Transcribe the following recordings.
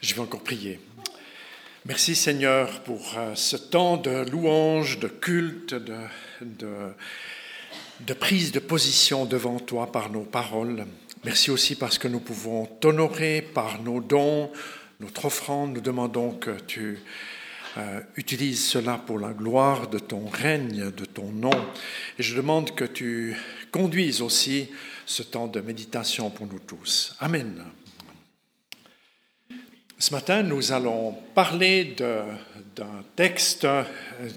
Je vais encore prier. Merci Seigneur pour euh, ce temps de louange, de culte, de, de, prise de position devant toi par nos paroles. Merci aussi parce que nous pouvons t'honorer par nos dons, notre offrande. Nous demandons que tu euh, utilises cela pour la gloire de ton règne, de ton nom. Et je demande que tu conduises aussi ce temps de méditation pour nous tous. Amen. Ce matin, nous allons parler d'un texte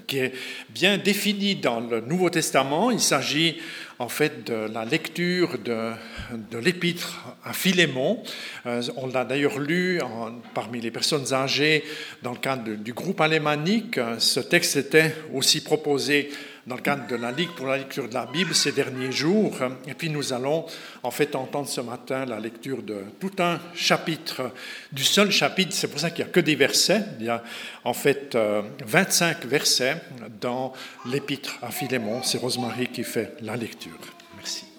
qui est bien défini dans le Nouveau Testament. Il s'agit en fait de la lecture de, l'épître à Philémon. Euh, on l'a d'ailleurs lu parmi les personnes âgées dans le cadre du groupe alémanique. Ce texte était aussi proposé dans le cadre de la Ligue pour la lecture de la Bible ces derniers jours. Et puis nous allons en fait entendre ce matin la lecture de tout un chapitre, du seul chapitre, c'est pour ça qu'il n'y a que des versets. Il y a en fait 25 euh, versets dans l'épître à Philémon. C'est Rosemary qui fait la lecture. Merci.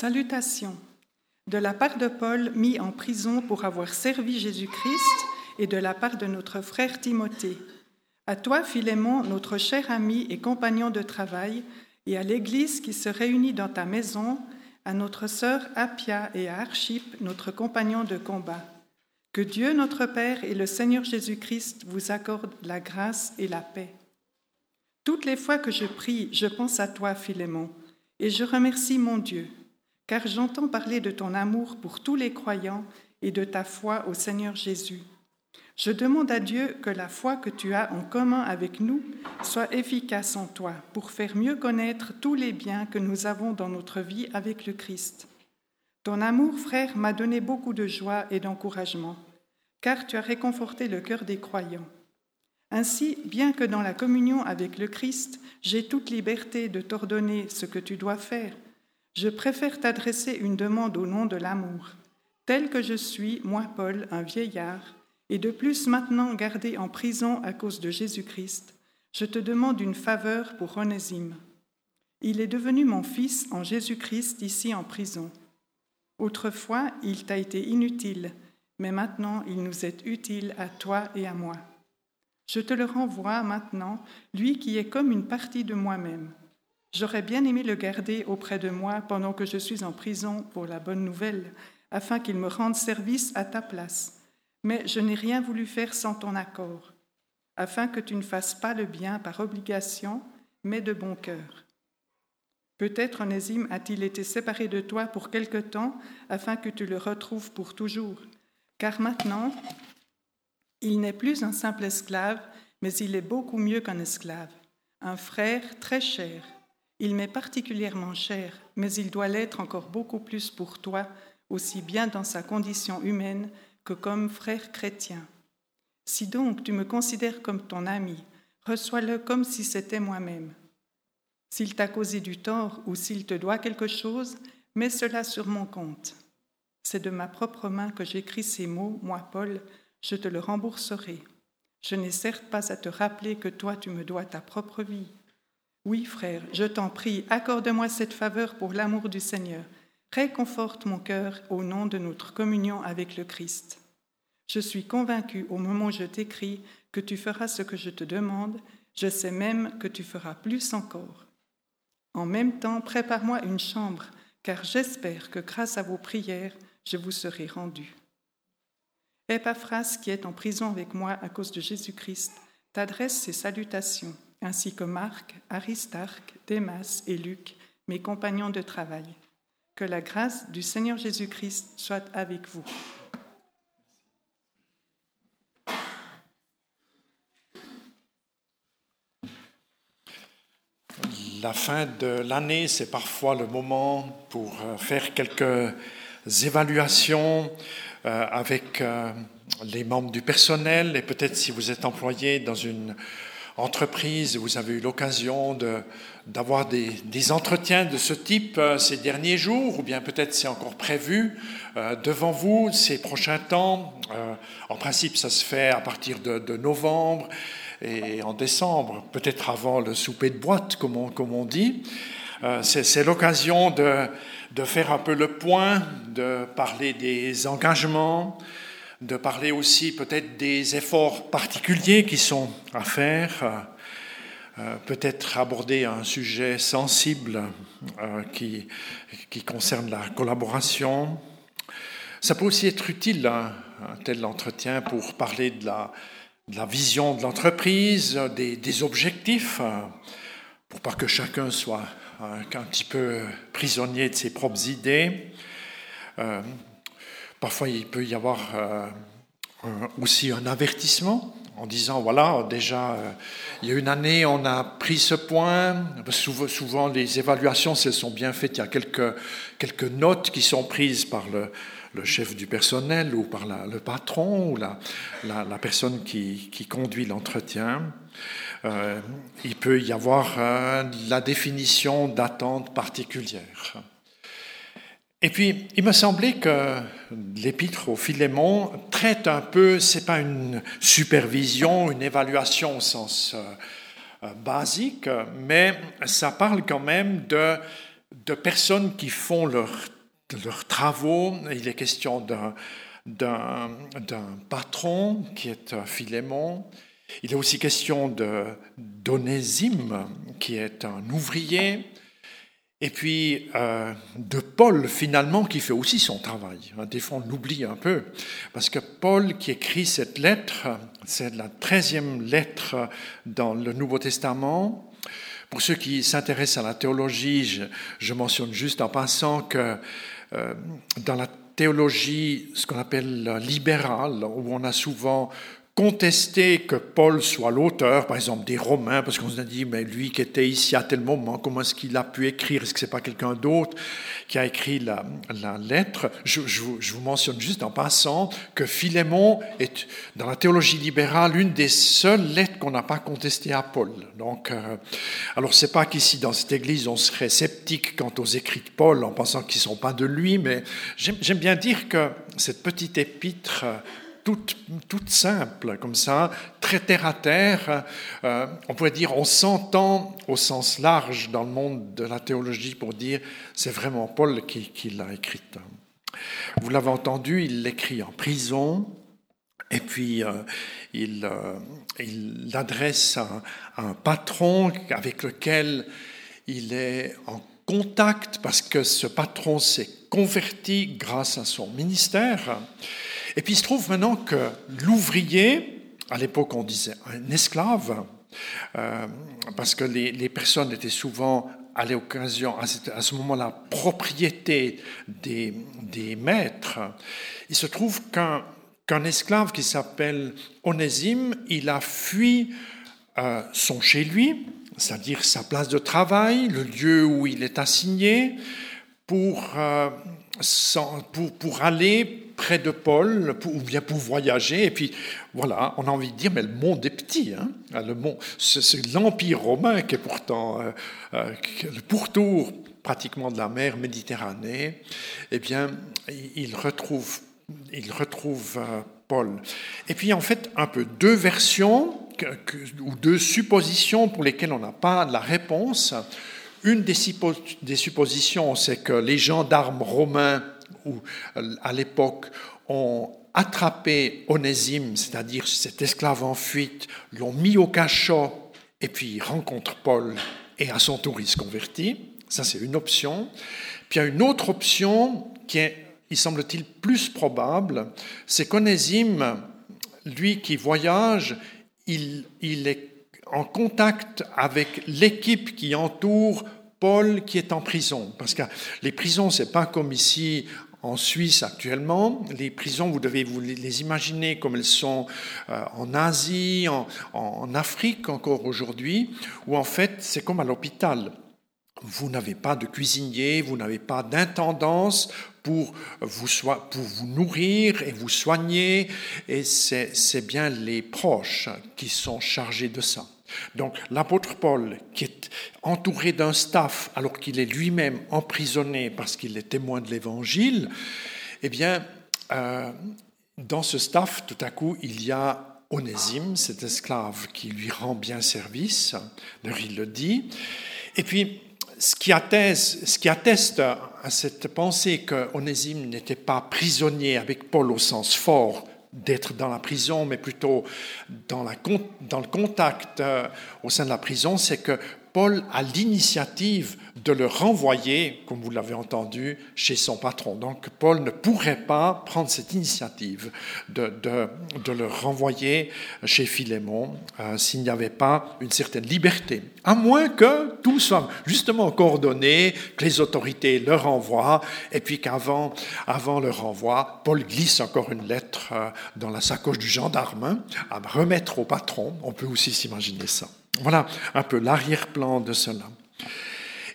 Salutations de la part de Paul mis en prison pour avoir servi Jésus-Christ et de la part de notre frère Timothée. À toi, Philémon, notre cher ami et compagnon de travail, et à l'Église qui se réunit dans ta maison, à notre sœur Appia et à Archip, notre compagnon de combat. Que Dieu notre Père et le Seigneur Jésus-Christ vous accordent la grâce et la paix. Toutes les fois que je prie, je pense à toi, Philémon, et je remercie mon Dieu car j'entends parler de ton amour pour tous les croyants et de ta foi au Seigneur Jésus. Je demande à Dieu que la foi que tu as en commun avec nous soit efficace en toi pour faire mieux connaître tous les biens que nous avons dans notre vie avec le Christ. Ton amour, frère, m'a donné beaucoup de joie et d'encouragement, car tu as réconforté le cœur des croyants. Ainsi, bien que dans la communion avec le Christ, j'ai toute liberté de t'ordonner ce que tu dois faire, je préfère t'adresser une demande au nom de l'amour, tel que je suis, moi Paul, un vieillard, et de plus maintenant gardé en prison à cause de Jésus-Christ, je te demande une faveur pour Onésime. Il est devenu mon fils en Jésus-Christ ici en prison. Autrefois, il t'a été inutile, mais maintenant il nous est utile à toi et à moi. Je te le renvoie maintenant, lui qui est comme une partie de moi-même. J'aurais bien aimé le garder auprès de moi pendant que je suis en prison pour la bonne nouvelle, afin qu'il me rende service à ta place. Mais je n'ai rien voulu faire sans ton accord, afin que tu ne fasses pas le bien par obligation, mais de bon cœur. Peut-être Onésime a-t-il été séparé de toi pour quelque temps, afin que tu le retrouves pour toujours. Car maintenant, il n'est plus un simple esclave, mais il est beaucoup mieux qu'un esclave, un frère très cher il m'est particulièrement cher, mais il doit l'être encore beaucoup plus pour toi, aussi bien dans sa condition humaine que comme frère chrétien. Si donc tu me considères comme ton ami, reçois-le comme si c'était moi-même. S'il t'a causé du tort ou s'il te doit quelque chose, mets cela sur mon compte. C'est de ma propre main que j'écris ces mots, moi Paul, je te le rembourserai. Je n'ai certes pas à te rappeler que toi tu me dois ta propre vie, oui, frère, je t'en prie, accorde-moi cette faveur pour l'amour du Seigneur. Réconforte mon cœur au nom de notre communion avec le Christ. Je suis convaincu au moment où je t'écris que tu feras ce que je te demande, je sais même que tu feras plus encore. En même temps, prépare-moi une chambre, car j'espère que grâce à vos prières, je vous serai rendu. Epaphras, qui est en prison avec moi à cause de Jésus-Christ, t'adresse ses salutations ainsi que Marc, Aristarque, Démas et Luc, mes compagnons de travail. Que la grâce du Seigneur Jésus-Christ soit avec vous. La fin de l'année, c'est parfois le moment pour euh, faire quelques évaluations euh, avec euh, les membres du personnel et peut-être si vous êtes employé dans une entreprise, vous avez eu l'occasion d'avoir des, entretiens de ce type euh, ces derniers jours, ou bien peut-être c'est encore prévu euh, devant vous ces prochains temps? Euh, en principe, ça se fait à partir de, novembre et en décembre, peut-être avant le souper de boîte, comme on, dit. c'est l'occasion de, faire un peu le point, de parler des engagements, de parler aussi peut-être des efforts particuliers qui sont à faire, euh, peut-être aborder un sujet sensible euh, qui, qui, concerne la collaboration. Ça peut aussi être utile, un, tel entretien, pour parler de la, de la vision de l'entreprise, des, des, objectifs, euh, pour pas que chacun soit un, petit peu prisonnier de ses propres idées. Parfois, il peut y avoir euh, aussi un avertissement en disant, voilà, déjà, euh, il y a une année, on a pris ce point. Souvent, les évaluations, si elles sont bien faites, il y a quelques, quelques notes qui sont prises par le, chef du personnel ou par le patron ou la, personne qui, conduit l'entretien. Euh, il peut y avoir la définition d'attente particulière. Et puis, il me semblait que l'épître au Philémon traite un peu, c'est pas une supervision, une évaluation au sens euh, euh, basique, mais ça parle quand même de, de personnes qui font leurs leurs travaux. Il est question d'un patron qui est Philémon. Il est aussi question d'Onésime, qui est un ouvrier. Et puis euh, de Paul, finalement, qui fait aussi son travail. Des fois, on l'oublie un peu, parce que Paul qui écrit cette lettre, c'est la treizième lettre dans le Nouveau Testament. Pour ceux qui s'intéressent à la théologie, je, je, mentionne juste en passant que euh, dans la théologie, ce qu'on appelle libérale, où on a souvent contester que Paul soit l'auteur, par exemple, des Romains, parce qu'on se dit, mais lui qui était ici à tel moment, comment est-ce qu'il a pu écrire? Est-ce que c'est pas quelqu'un d'autre qui a écrit la, lettre? Je, vous mentionne juste en passant que Philémon est, dans la théologie libérale, une des seules lettres qu'on n'a pas contestées à Paul. Donc, euh, alors c'est pas qu'ici, dans cette église, on serait sceptique quant aux écrits de Paul en pensant qu'ils sont pas de lui, mais j'aime bien dire que cette petite épître toute, simple, comme ça, très terre à terre. Euh, on pourrait dire, on s'entend au sens large dans le monde de la théologie pour dire, c'est vraiment Paul qui, l'a écrite. Vous l'avez entendu, il l'écrit en prison, et puis euh, il, euh, il l'adresse à, à un patron avec lequel il est en contact parce que ce patron s'est converti grâce à son ministère. Et puis il se trouve maintenant que l'ouvrier, à l'époque on disait un esclave, euh, parce que les, les, personnes étaient souvent à l'occasion, à, ce moment-là, propriété des, des, maîtres, il se trouve qu'un qu'un esclave qui s'appelle Onésime, il a fui euh, son chez lui, c'est-à-dire sa place de travail, le lieu où il est assigné, pour, euh, pour, pour aller près de Paul, ou bien pour voyager. Et puis, voilà, on a envie de dire, mais le monde est petit. Hein monde, c'est l'Empire romain qui est pourtant euh, euh, le pourtour pratiquement de la mer Méditerranée. Eh bien, il retrouve, il retrouve Paul. Et puis, en fait, un peu deux versions ou deux suppositions pour lesquelles on n'a pas la réponse. Une des, suppositions, c'est que les gendarmes romains où à l'époque ont attrapé Onésime, c'est-à-dire cet esclave en fuite, l'ont mis au cachot et puis il rencontre Paul et à son tour il se convertit. Ça c'est une option. Puis il y a une autre option qui est, il semble-t-il, plus probable, c'est qu'Onésime, lui qui voyage, il, il est en contact avec l'équipe qui entoure Paul qui est en prison. Parce que les prisons, c'est pas comme ici en Suisse actuellement. Les prisons, vous devez vous les imaginer comme elles sont euh, en Asie, en, Afrique encore aujourd'hui, où en fait c'est comme à l'hôpital. Vous n'avez pas de cuisinier, vous n'avez pas d'intendance pour vous, pour vous nourrir et vous soigner, et c'est bien les proches qui sont chargés de ça. Donc l'apôtre Paul, qui est entouré d'un staff alors qu'il est lui-même emprisonné parce qu'il est témoin de l'Évangile, eh bien, euh, dans ce staff, tout à coup, il y a Onésime, cet esclave qui lui rend bien service, il le dit. Et puis, ce qui, atteste, ce qui atteste à cette pensée que Onésime n'était pas prisonnier avec Paul au sens fort d'être dans la prison, mais plutôt dans, le contact euh, au sein de la prison, c'est que Paul a l'initiative de le renvoyer, comme vous l'avez entendu, chez son patron. Donc Paul ne pourrait pas prendre cette initiative de, le renvoyer chez Philémon euh, s'il n'y avait pas une certaine liberté. À moins que tout soit justement coordonné, que les autorités le renvoient, et puis qu'avant avant le renvoi, Paul glisse encore une lettre euh, dans la sacoche du gendarme hein, à remettre au patron. On peut aussi s'imaginer ça. Voilà un peu l'arrière-plan de cela.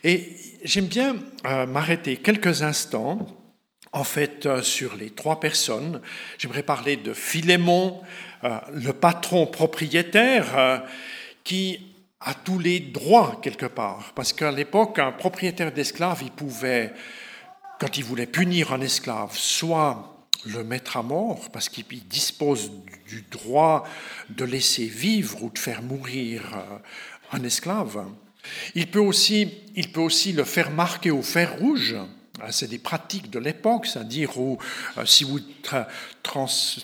Et j'aime bien euh, m'arrêter quelques instants, en fait, euh, sur les trois personnes. J'aimerais parler de Philémon, euh, le patron propriétaire, qui a tous les droits quelque part. Parce qu'à l'époque, un propriétaire d'esclaves, il pouvait, quand il voulait punir un esclave, soit le mettre à mort parce qu'il dispose du droit de laisser vivre ou de faire mourir un esclave. Il peut aussi, il peut aussi le faire marquer au fer rouge. Ah, c'est des pratiques de l'époque, c'est-à-dire où euh, si vous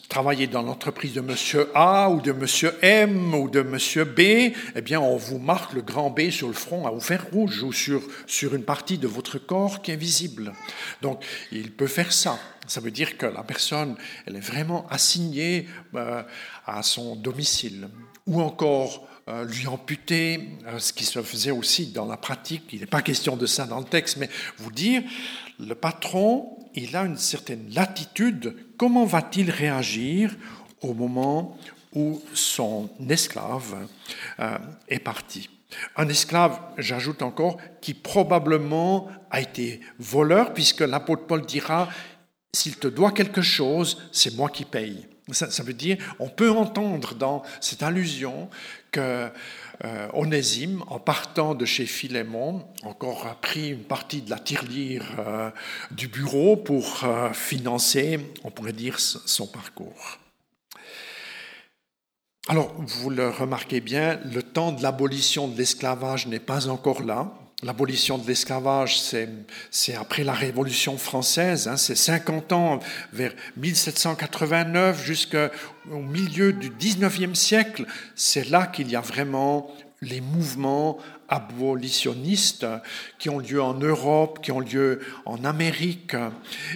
travaillez dans l'entreprise de Monsieur A ou de Monsieur M ou de Monsieur B, eh bien on vous marque le grand B sur le front au fer rouge ou sur, sur une partie de votre corps qui est visible. Donc il peut faire ça. Ça veut dire que la personne, elle est vraiment assignée euh, à son domicile. Ou encore, euh, lui amputer, euh, ce qui se faisait aussi dans la pratique. Il n'est pas question de ça dans le texte, mais vous dire, le patron, il a une certaine latitude. Comment va-t-il réagir au moment où son esclave est parti? Un esclave, j'ajoute encore, qui probablement a été voleur, puisque l'apôtre Paul dira, s'il te doit quelque chose, c'est moi qui paye. Ça, veut dire, on peut entendre dans cette allusion que euh, Onésime, en partant de chez Philémon, encore pris une partie de la tirelire euh, du bureau pour euh, financer, on pourrait dire, son parcours. Alors, vous le remarquez bien, le temps de l'abolition de l'esclavage n'est pas encore là. L'abolition de l'esclavage, c'est après la Révolution française, hein, c'est 50 ans, vers 1789 jusqu'au milieu du 19e siècle. C'est là qu'il y a vraiment les mouvements abolitionnistes qui ont lieu en Europe, qui ont lieu en Amérique.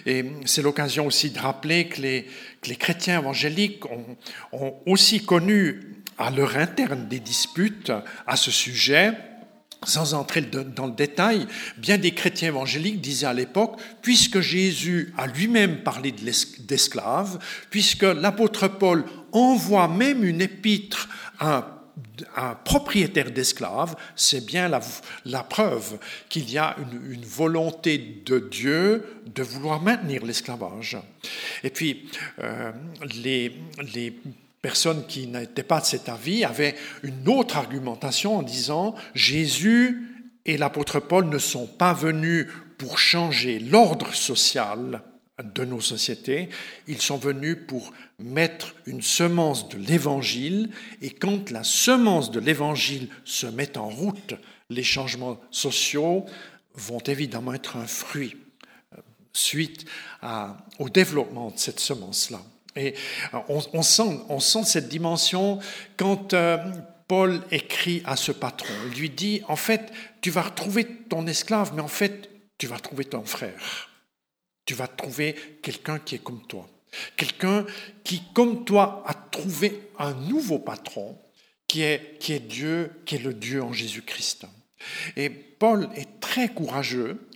Et c'est l'occasion aussi de rappeler que les, chrétiens évangéliques ont, ont aussi connu à leur interne des disputes à ce sujet sans entrer dans le détail, bien des chrétiens évangéliques disaient à l'époque, puisque Jésus a lui-même parlé d'esclaves, puisque l'apôtre Paul envoie même une épître à un, propriétaire d'esclaves, c'est bien la, preuve qu'il y a une, volonté de Dieu de vouloir maintenir l'esclavage. Et puis, euh, les, les personnes qui n'étaient pas de cet avis avaient une autre argumentation en disant Jésus et l'apôtre Paul ne sont pas venus pour changer l'ordre social de nos sociétés, ils sont venus pour mettre une semence de l'évangile, et quand la semence de l'évangile se met en route, les changements sociaux vont évidemment être un fruit euh, suite au développement de cette semence-là. Et euh, on, sent, cette dimension quand euh, Paul écrit à ce patron. Il lui dit, en fait, tu vas retrouver ton esclave, mais en fait, tu vas trouver ton frère. Tu vas trouver quelqu'un qui est comme toi. Quelqu'un qui, comme toi, a trouvé un nouveau patron, qui est, qui est Dieu, qui est le Dieu en Jésus-Christ. Et Paul est très courageux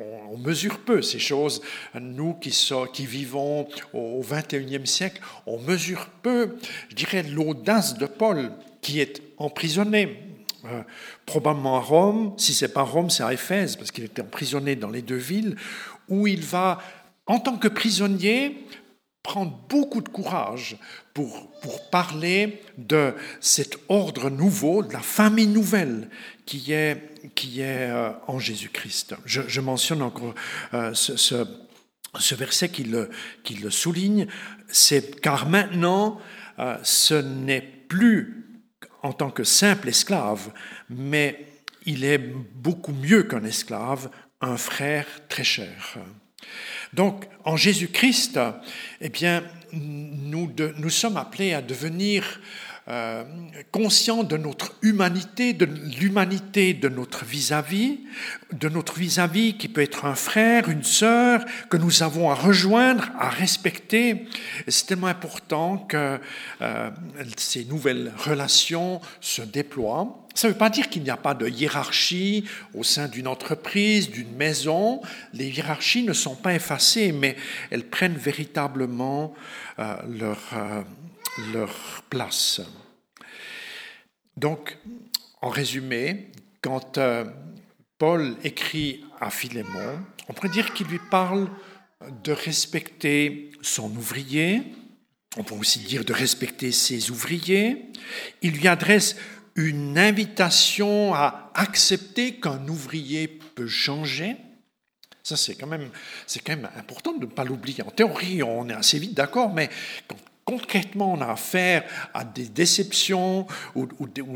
on, mesure peu ces choses. Nous qui, vivons au XXIe siècle, on mesure peu, je dirais, l'audace de Paul qui est emprisonné. Euh, probablement à Rome, si c'est pas Rome, c'est à Éphèse, parce qu'il était emprisonné dans les deux villes, où il va, en tant que prisonnier, prendre beaucoup de courage pour, pour parler de cet ordre nouveau, de la famille nouvelle qui est, qui est euh, en Jésus-Christ. Je, mentionne encore euh, ce, verset qui le, souligne, c'est car maintenant euh, ce n'est plus en tant que simple esclave, mais il est beaucoup mieux qu'un esclave, un frère très cher. Donc, en Jésus-Christ, eh bien, nous, sommes appelés à devenir euh, conscients de notre humanité, de l'humanité de notre vis-à-vis, de notre vis-à-vis qui peut être un frère, une sœur, que nous avons à rejoindre, à respecter. C'est tellement important que euh, ces nouvelles relations se déploient. Ça ne veut pas dire qu'il n'y a pas de hiérarchie au sein d'une entreprise, d'une maison. Les hiérarchies ne sont pas effacées, mais elles prennent véritablement euh, leur, leur place. Donc, en résumé, quand euh, Paul écrit à Philémon, on pourrait dire qu'il lui parle de respecter son ouvrier, on peut aussi dire de respecter ses ouvriers. Il lui adresse une invitation à accepter qu'un ouvrier peut changer. Ça, c'est quand, même, quand même important de ne pas l'oublier. En théorie, on est assez vite d'accord, mais quand concrètement on a affaire à des déceptions ou,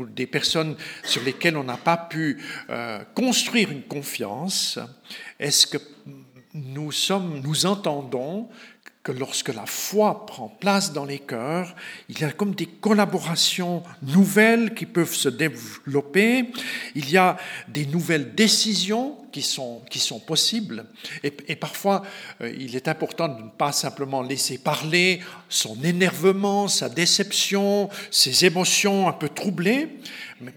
des personnes sur lesquelles on n'a pas pu euh, construire une confiance, est-ce que nous, sommes, nous entendons que lorsque la foi prend place dans les cœurs, il y a comme des collaborations nouvelles qui peuvent se développer, il y a des nouvelles décisions qui sont, qui sont possibles, et, parfois euh, il est important de ne pas simplement laisser parler son énervement, sa déception, ses émotions un peu troublées,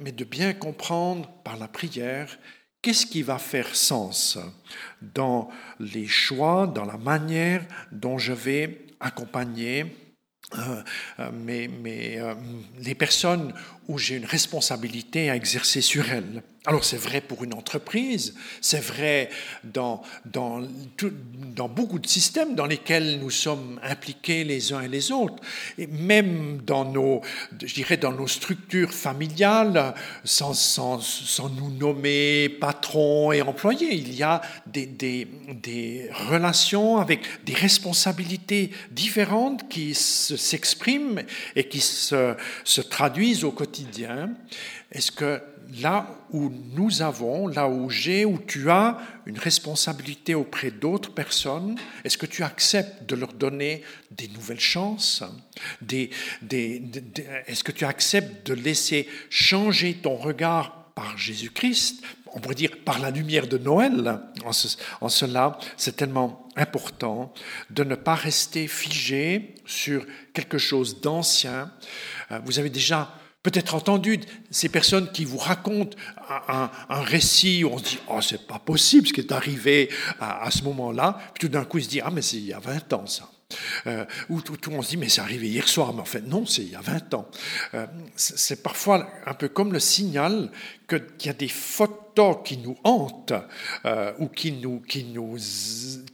mais de bien comprendre par la prière Qu'est-ce qui va faire sens dans les choix, dans la manière dont je vais accompagner euh, euh, euh, les personnes où j'ai une responsabilité à exercer sur elles? Alors c'est vrai pour une entreprise, c'est vrai dans, dans, dans, beaucoup de systèmes dans lesquels nous sommes impliqués les uns et les autres, et même dans nos, je dirais, dans nos structures familiales, sans, sans, sans nous nommer patron et employé. Il y a des, des, des relations avec des responsabilités différentes qui s'expriment et qui se, se traduisent au quotidien. Est-ce que là où nous avons, là où j'ai, où tu as une responsabilité auprès d'autres personnes, est-ce que tu acceptes de leur donner des nouvelles chances Est-ce que tu acceptes de laisser changer ton regard par Jésus-Christ, on pourrait dire par la lumière de Noël? En, en cela, c'est tellement important de ne pas rester figé sur quelque chose d'ancien. Euh, vous avez déjà peut-être entendu ces personnes qui vous racontent un, récit où on se dit oh c'est pas possible ce qui est arrivé à, ce moment-là puis tout d'un coup il se dit ah mais c'est il y a 20 ans ça. Euh, ou tout, tout, on se dit mais c'est arrivé hier soir mais en fait non c'est il y a 20 ans. Euh, c'est parfois un peu comme le signal qu'il y a des photos qui nous hantent euh, ou qui nous qui nous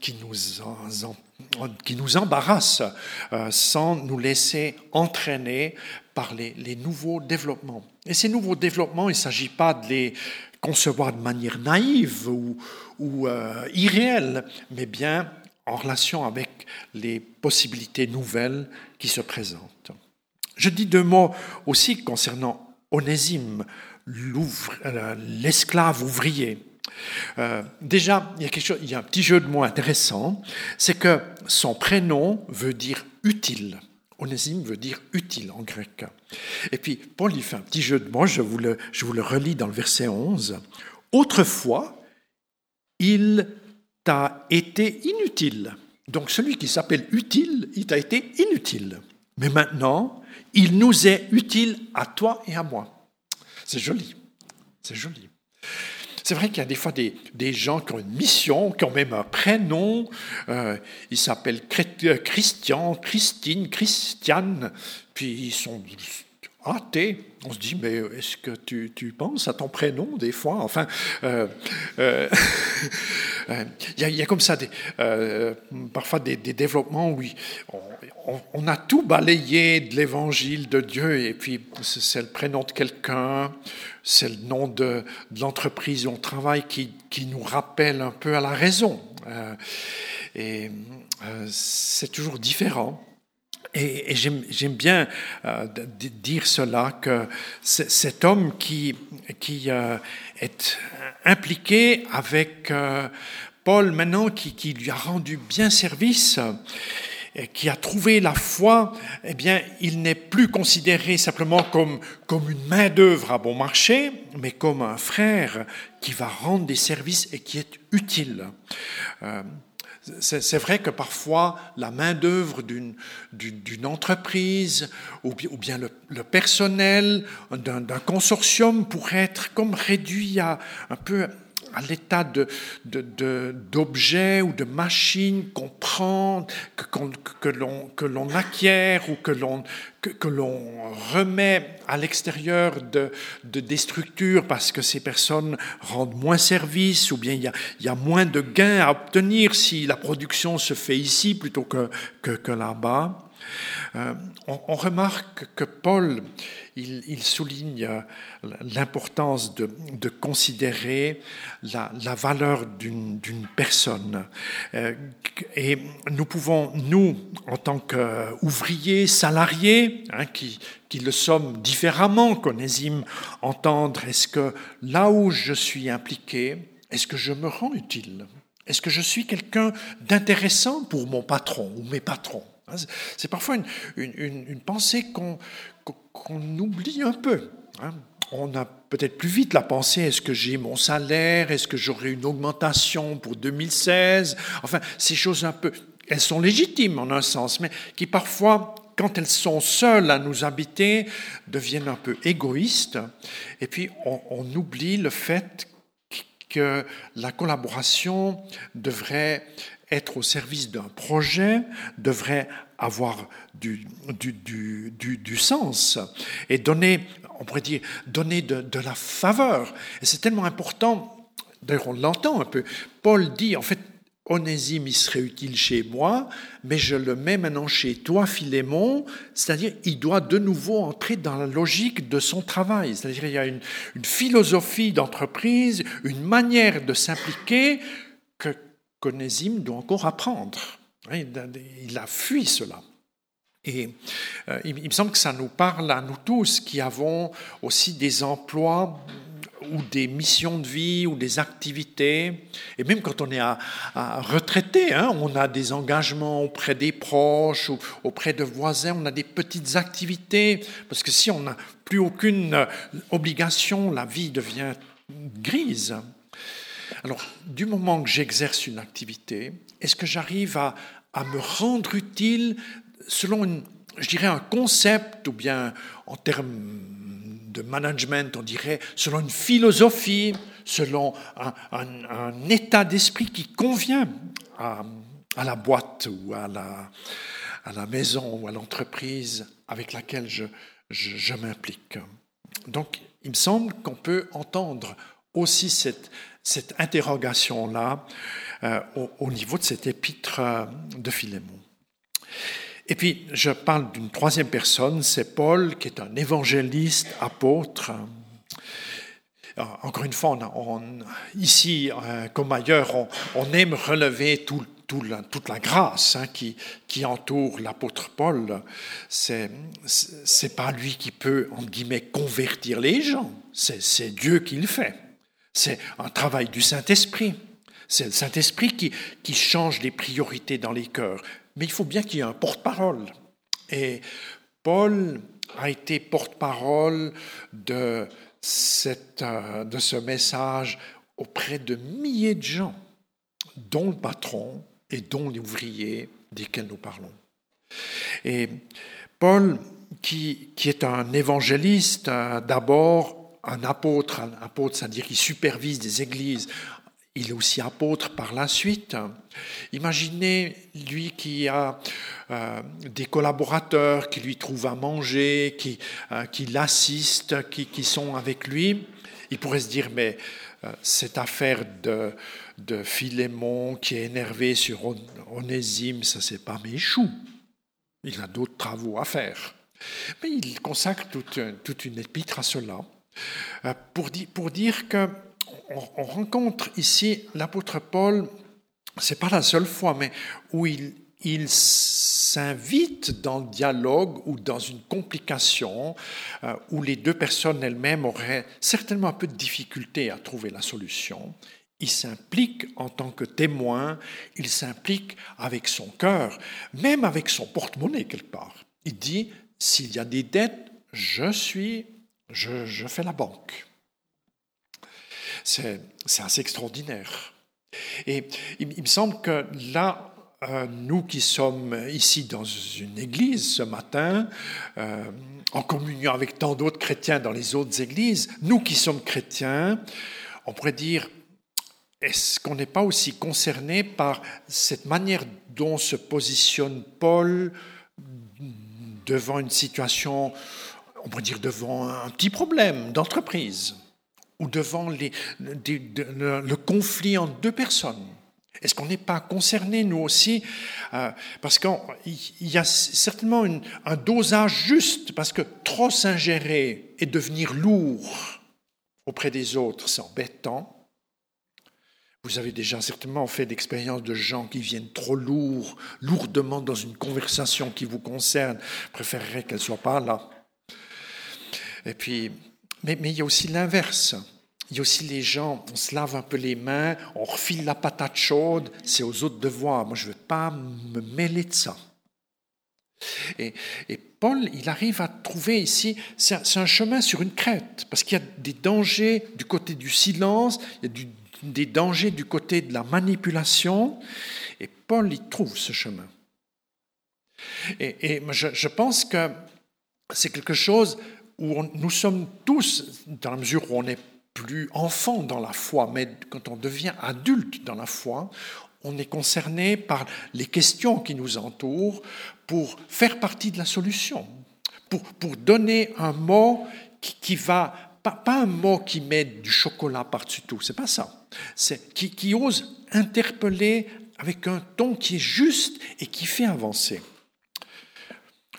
qui nous en, qui nous embarrassent euh, sans nous laisser entraîner par les, nouveaux développements. Et ces nouveaux développements, il ne s'agit pas de les concevoir de manière naïve ou, euh, irréelle, mais bien en relation avec les possibilités nouvelles qui se présentent. Je dis deux mots aussi concernant Onésime, euh, l'esclave ouvrier. Euh, déjà, il y, a quelque chose, il y a un petit jeu de mots intéressant, c'est que son prénom veut dire utile. Onésime veut dire utile en grec. Et puis, Paul y fait un petit jeu de mots, je vous le, je vous le relis dans le verset 11. Autrefois, il t'a été inutile. Donc celui qui s'appelle utile, il t'a été inutile. Mais maintenant, il nous est utile à toi et à moi. C'est joli, c'est joli. C'est vrai qu'il y a des fois des, gens qui ont une mission, qui ont même un prénom. Euh, ils s'appellent euh, Christian, Christine, Christiane. Puis ils sont athée. On se dit, mais est-ce que tu, tu, penses à ton prénom des fois? Enfin, euh, euh, il y, a comme ça des, euh, parfois des, des, développements où on, on, on, a tout balayé de l'évangile de Dieu et puis c'est le prénom de quelqu'un, c'est le nom de, de l'entreprise où on travaille qui, qui, nous rappelle un peu à la raison. et c'est toujours différent. Et, j'aime bien euh, dire cela, que cet homme qui, qui euh, est impliqué avec euh, Paul maintenant, qui, qui, lui a rendu bien service, qui a trouvé la foi, eh bien, il n'est plus considéré simplement comme, comme une main-d'œuvre à bon marché, mais comme un frère qui va rendre des services et qui est utile. C'est vrai que parfois la main-d'œuvre d'une entreprise ou bien le, personnel d'un consortium pourrait être comme réduit à un peu à l'état d'objet de, ou de machine qu'on prend, que, l'on acquiert ou que l'on remet à l'extérieur de, des structures parce que ces personnes rendent moins service ou bien il y, a, il y a moins de gains à obtenir si la production se fait ici plutôt que, que là-bas. Euh, on, remarque que Paul, il, souligne l'importance de, considérer la, valeur d'une personne. Euh, et nous pouvons, nous, en tant qu'ouvriers, salariés, hein, qui, qui le sommes différemment qu'Onésime, entendre est-ce que là où je suis impliqué, est-ce que je me rends utile? Est-ce que je suis quelqu'un d'intéressant pour mon patron ou mes patrons? C'est parfois une, pensée qu'on oublie un peu. Hein. On a peut-être plus vite la pensée, est-ce que j'ai mon salaire, est-ce que j'aurai une augmentation pour 2016 Enfin, ces choses un peu, elles sont légitimes en un sens, mais qui parfois, quand elles sont seules à nous habiter, deviennent un peu égoïstes. Et puis, on oublie le fait que la collaboration devrait être au service d'un projet devrait avoir du, du, du, du, sens et donner, on pourrait dire, donner de, la faveur. Et c'est tellement important, d'ailleurs on l'entend un peu, Paul dit, en fait, Onésime, il serait utile chez moi, mais je le mets maintenant chez toi, Philémon, c'est-à-dire il doit de nouveau entrer dans la logique de son travail, c'est-à-dire il y a une, une philosophie d'entreprise, une manière de s'impliquer que qu'Onésime doit encore apprendre. Il a fui cela. Et euh, il me semble que ça nous parle à nous tous qui avons aussi des emplois ou des missions de vie ou des activités. Et même quand on est à, retraité, hein, on a des engagements auprès des proches ou auprès de voisins, on a des petites activités. Parce que si on n'a plus aucune obligation, la vie devient grise. Alors, du moment que j'exerce une activité, est-ce que j'arrive à, me rendre utile selon, je dirais, un concept, ou bien en termes de management, on dirait, selon une philosophie, selon un, état d'esprit qui convient à, la boîte ou à la, à la maison ou à l'entreprise avec laquelle je, je m'implique? Donc, il me semble qu'on peut entendre aussi cette, cette interrogation-là euh, au, niveau de cet épître euh, de Philémon. Et puis, je parle d'une troisième personne, c'est Paul, qui est un évangéliste, apôtre. Euh, encore une fois, ici, comme ailleurs, on, aime relever tout, toute la grâce hein, qui, entoure l'apôtre Paul. C'est n'est pas lui qui peut, entre guillemets, convertir les gens, c'est Dieu qui le fait. C'est un travail du Saint-Esprit. C'est le Saint-Esprit qui, qui change les priorités dans les cœurs. Mais il faut bien qu'il y ait un porte-parole. Et Paul a été porte-parole de, euh, de ce message auprès de milliers de gens, dont le patron et dont les ouvriers desquels nous parlons. Et Paul, qui, qui est un évangéliste, euh, d'abord un apôtre, un apôtre, c'est-à-dire qu'il supervise des églises. il est aussi apôtre par la suite. Imaginez lui qui a euh, des collaborateurs qui lui trouvent à manger, qui, euh, qui l'assistent, qui, qui, sont avec lui. Il pourrait se dire, mais euh, cette affaire de, de Philémon qui est énervé sur Onésime, ça c'est pas mes choux. Il a d'autres travaux à faire. Mais il consacre toute, toute une épître à cela pour, pour dire que on, rencontre ici l'apôtre Paul, c'est pas la seule fois, mais où il, il s'invite dans le dialogue ou dans une complication euh, où les deux personnes elles-mêmes auraient certainement un peu de difficulté à trouver la solution. Il s'implique en tant que témoin, il s'implique avec son cœur, même avec son porte-monnaie quelque part. Il dit, s'il y a des dettes, je suis, je, fais la banque. C'est assez extraordinaire. Et il, me semble que là, euh, nous qui sommes ici dans une église ce matin, euh, en communion avec tant d'autres chrétiens dans les autres églises, nous qui sommes chrétiens, on pourrait dire, est-ce qu'on n'est pas aussi concerné par cette manière dont se positionne Paul devant une situation, on pourrait dire devant un petit problème d'entreprise ou devant le, conflit entre deux personnes Est-ce qu'on n'est pas concerné, nous aussi euh, Parce qu'il y a certainement un dosage juste, parce que trop s'ingérer et devenir lourd auprès des autres, c'est embêtant. Vous avez déjà certainement fait l'expérience de gens qui viennent trop lourd, lourdement dans une conversation qui vous concerne, préféreraient qu'elle ne soit pas là. Et puis, mais, il y a aussi l'inverse. Il y a aussi les gens, on se lave un peu les mains, on refile la patate chaude, c'est aux autres de voir. Moi, je ne veux pas me mêler de ça. Et, Paul, il arrive à trouver ici, c'est un, chemin sur une crête, parce qu'il y a des dangers du côté du silence, il y a des dangers du côté de la manipulation, et Paul, il trouve ce chemin. Et, je, je pense que c'est quelque chose où nous sommes tous, dans la mesure où on est plus enfant dans la foi, mais quand on devient adulte dans la foi, on est concerné par les questions qui nous entourent pour faire partie de la solution, pour, pour donner un mot qui, qui va, pas, pas, un mot qui met du chocolat par-dessus tout, c'est pas ça, c'est qui, qui ose interpeller avec un ton qui est juste et qui fait avancer.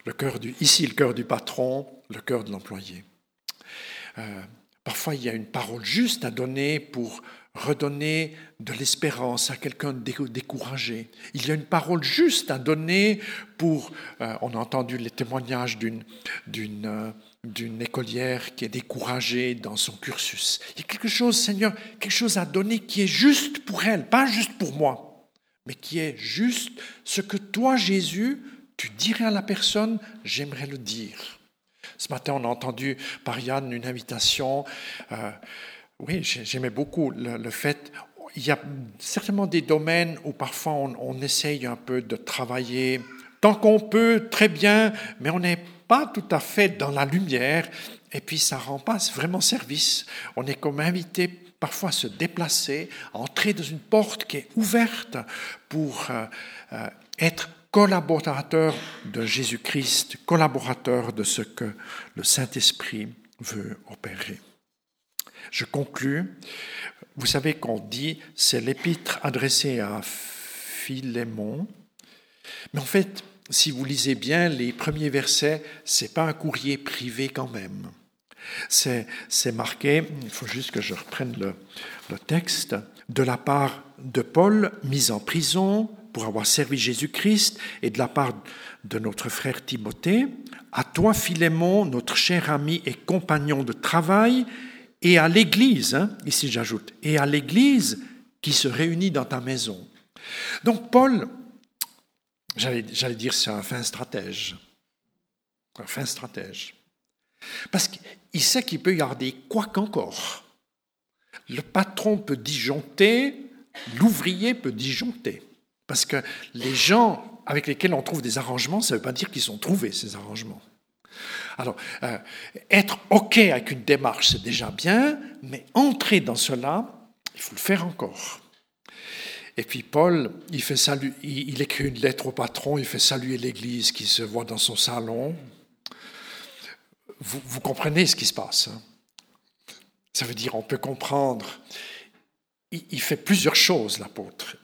Le cœur du, ici, le cœur du patron, le cœur de l'employé. Euh, parfois, il y a une parole juste à donner pour redonner de l'espérance à quelqu'un découragé. Il y a une parole juste à donner pour... Euh, on a entendu les témoignages d'une, euh, d'une écolière qui est découragée dans son cursus. Il y a quelque chose, Seigneur, quelque chose à donner qui est juste pour elle, pas juste pour moi, mais qui est juste ce que toi, Jésus, tu dirais à la personne, j'aimerais le dire. Ce matin, on a entendu par Yann une invitation. Euh, oui, j'aimais beaucoup le, fait. Il y a certainement des domaines où parfois on, essaye un peu de travailler tant qu'on peut, très bien, mais on n'est pas tout à fait dans la lumière. Et puis ça rend pas vraiment service. On est comme invité parfois à se déplacer, à entrer dans une porte qui est ouverte pour euh, euh, être collaborateur de Jésus-Christ, collaborateur de ce que le Saint-Esprit veut opérer. Je conclus. Vous savez qu'on dit c'est l'épître adressée à Philémon, mais en fait, si vous lisez bien les premiers versets, c'est pas un courrier privé quand même. C'est marqué, il faut juste que je reprenne le, le texte, de la part de Paul, mis en prison pour avoir servi Jésus-Christ et de la part de notre frère Timothée, à toi Philémon, notre cher ami et compagnon de travail, et à l'Église, hein, ici j'ajoute, et à l'Église qui se réunit dans ta maison. Donc Paul, j'allais dire c'est un fin stratège, un fin stratège, parce qu'il sait qu'il peut garder quoi qu'encore. Le patron peut disjoncter, l'ouvrier peut disjoncter. Parce que les gens avec lesquels on trouve des arrangements, ça ne veut pas dire qu'ils sont trouvés, ces arrangements. Alors, euh, être OK avec une démarche, c'est déjà bien, mais entrer dans cela, il faut le faire encore. Et puis Paul, il, fait il, écrit une lettre au patron, il fait saluer l'Église qui se voit dans son salon. Vous, comprenez ce qui se passe. Hein. Ça veut dire, on peut comprendre. il fait plusieurs choses, l'apôtre.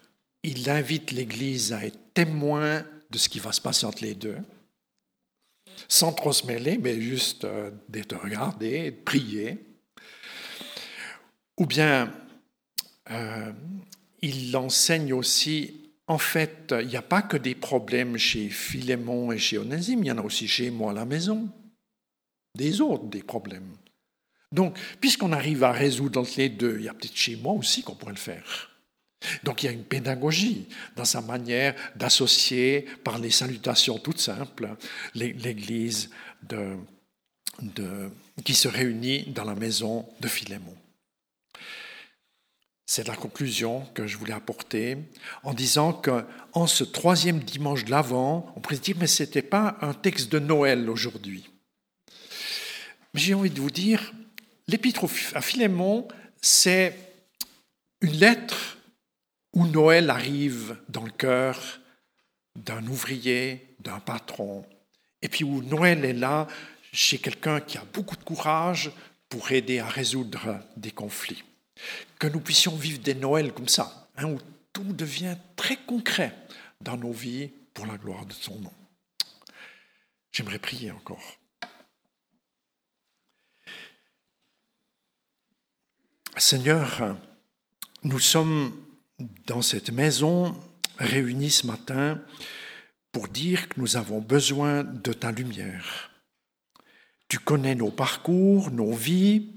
Il invite l'Église à être témoin de ce qui va se passer entre les deux sans trop se mêler, mais juste euh, d'être regardé, de prier. Ou bien, euh, il enseigne aussi, en fait, il n'y a pas que des problèmes chez Philémon et chez Onésime, il y en a aussi chez moi à la maison, des autres, des problèmes. Donc, puisqu'on arrive à résoudre entre les deux, il y a peut-être chez moi aussi qu'on pourrait le faire. Donc il y a une pédagogie dans sa manière d'associer par les salutations toutes simples l'Église qui se réunit dans la maison de Philémon. C'est la conclusion que je voulais apporter en disant qu'en ce troisième dimanche de l'Avent, on pourrait se dire mais ce n'était pas un texte de Noël aujourd'hui. J'ai envie de vous dire, l'épître à Philémon, c'est une lettre où Noël arrive dans le cœur d'un ouvrier, d'un patron, et puis où Noël est là chez quelqu'un qui a beaucoup de courage pour aider à résoudre des conflits. Que nous puissions vivre des Noëls comme ça, hein, où tout devient très concret dans nos vies pour la gloire de son nom. J'aimerais prier encore. Seigneur, nous sommes dans cette maison réunis ce matin pour dire que nous avons besoin de ta lumière. Tu connais nos parcours, nos vies,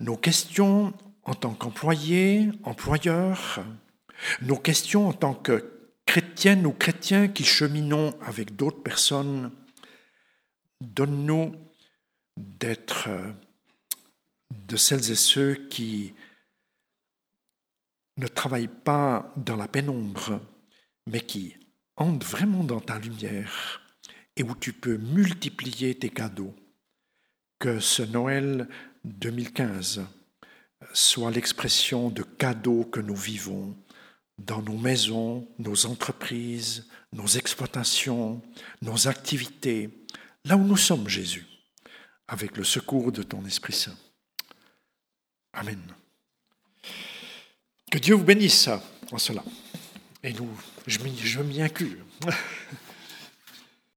nos questions en tant qu'employés, employeurs, nos questions en tant que chrétiennes ou chrétiens qui cheminons avec d'autres personnes. Donne-nous d'être de celles et ceux qui ne travaille pas dans la pénombre, mais qui entre vraiment dans ta lumière et où tu peux multiplier tes cadeaux. Que ce Noël 2015 soit l'expression de cadeaux que nous vivons dans nos maisons, nos entreprises, nos exploitations, nos activités, là où nous sommes, Jésus, avec le secours de ton Esprit Saint. Amen. Que Dieu vous bénisse en cela. Et nous, je m'y inclus.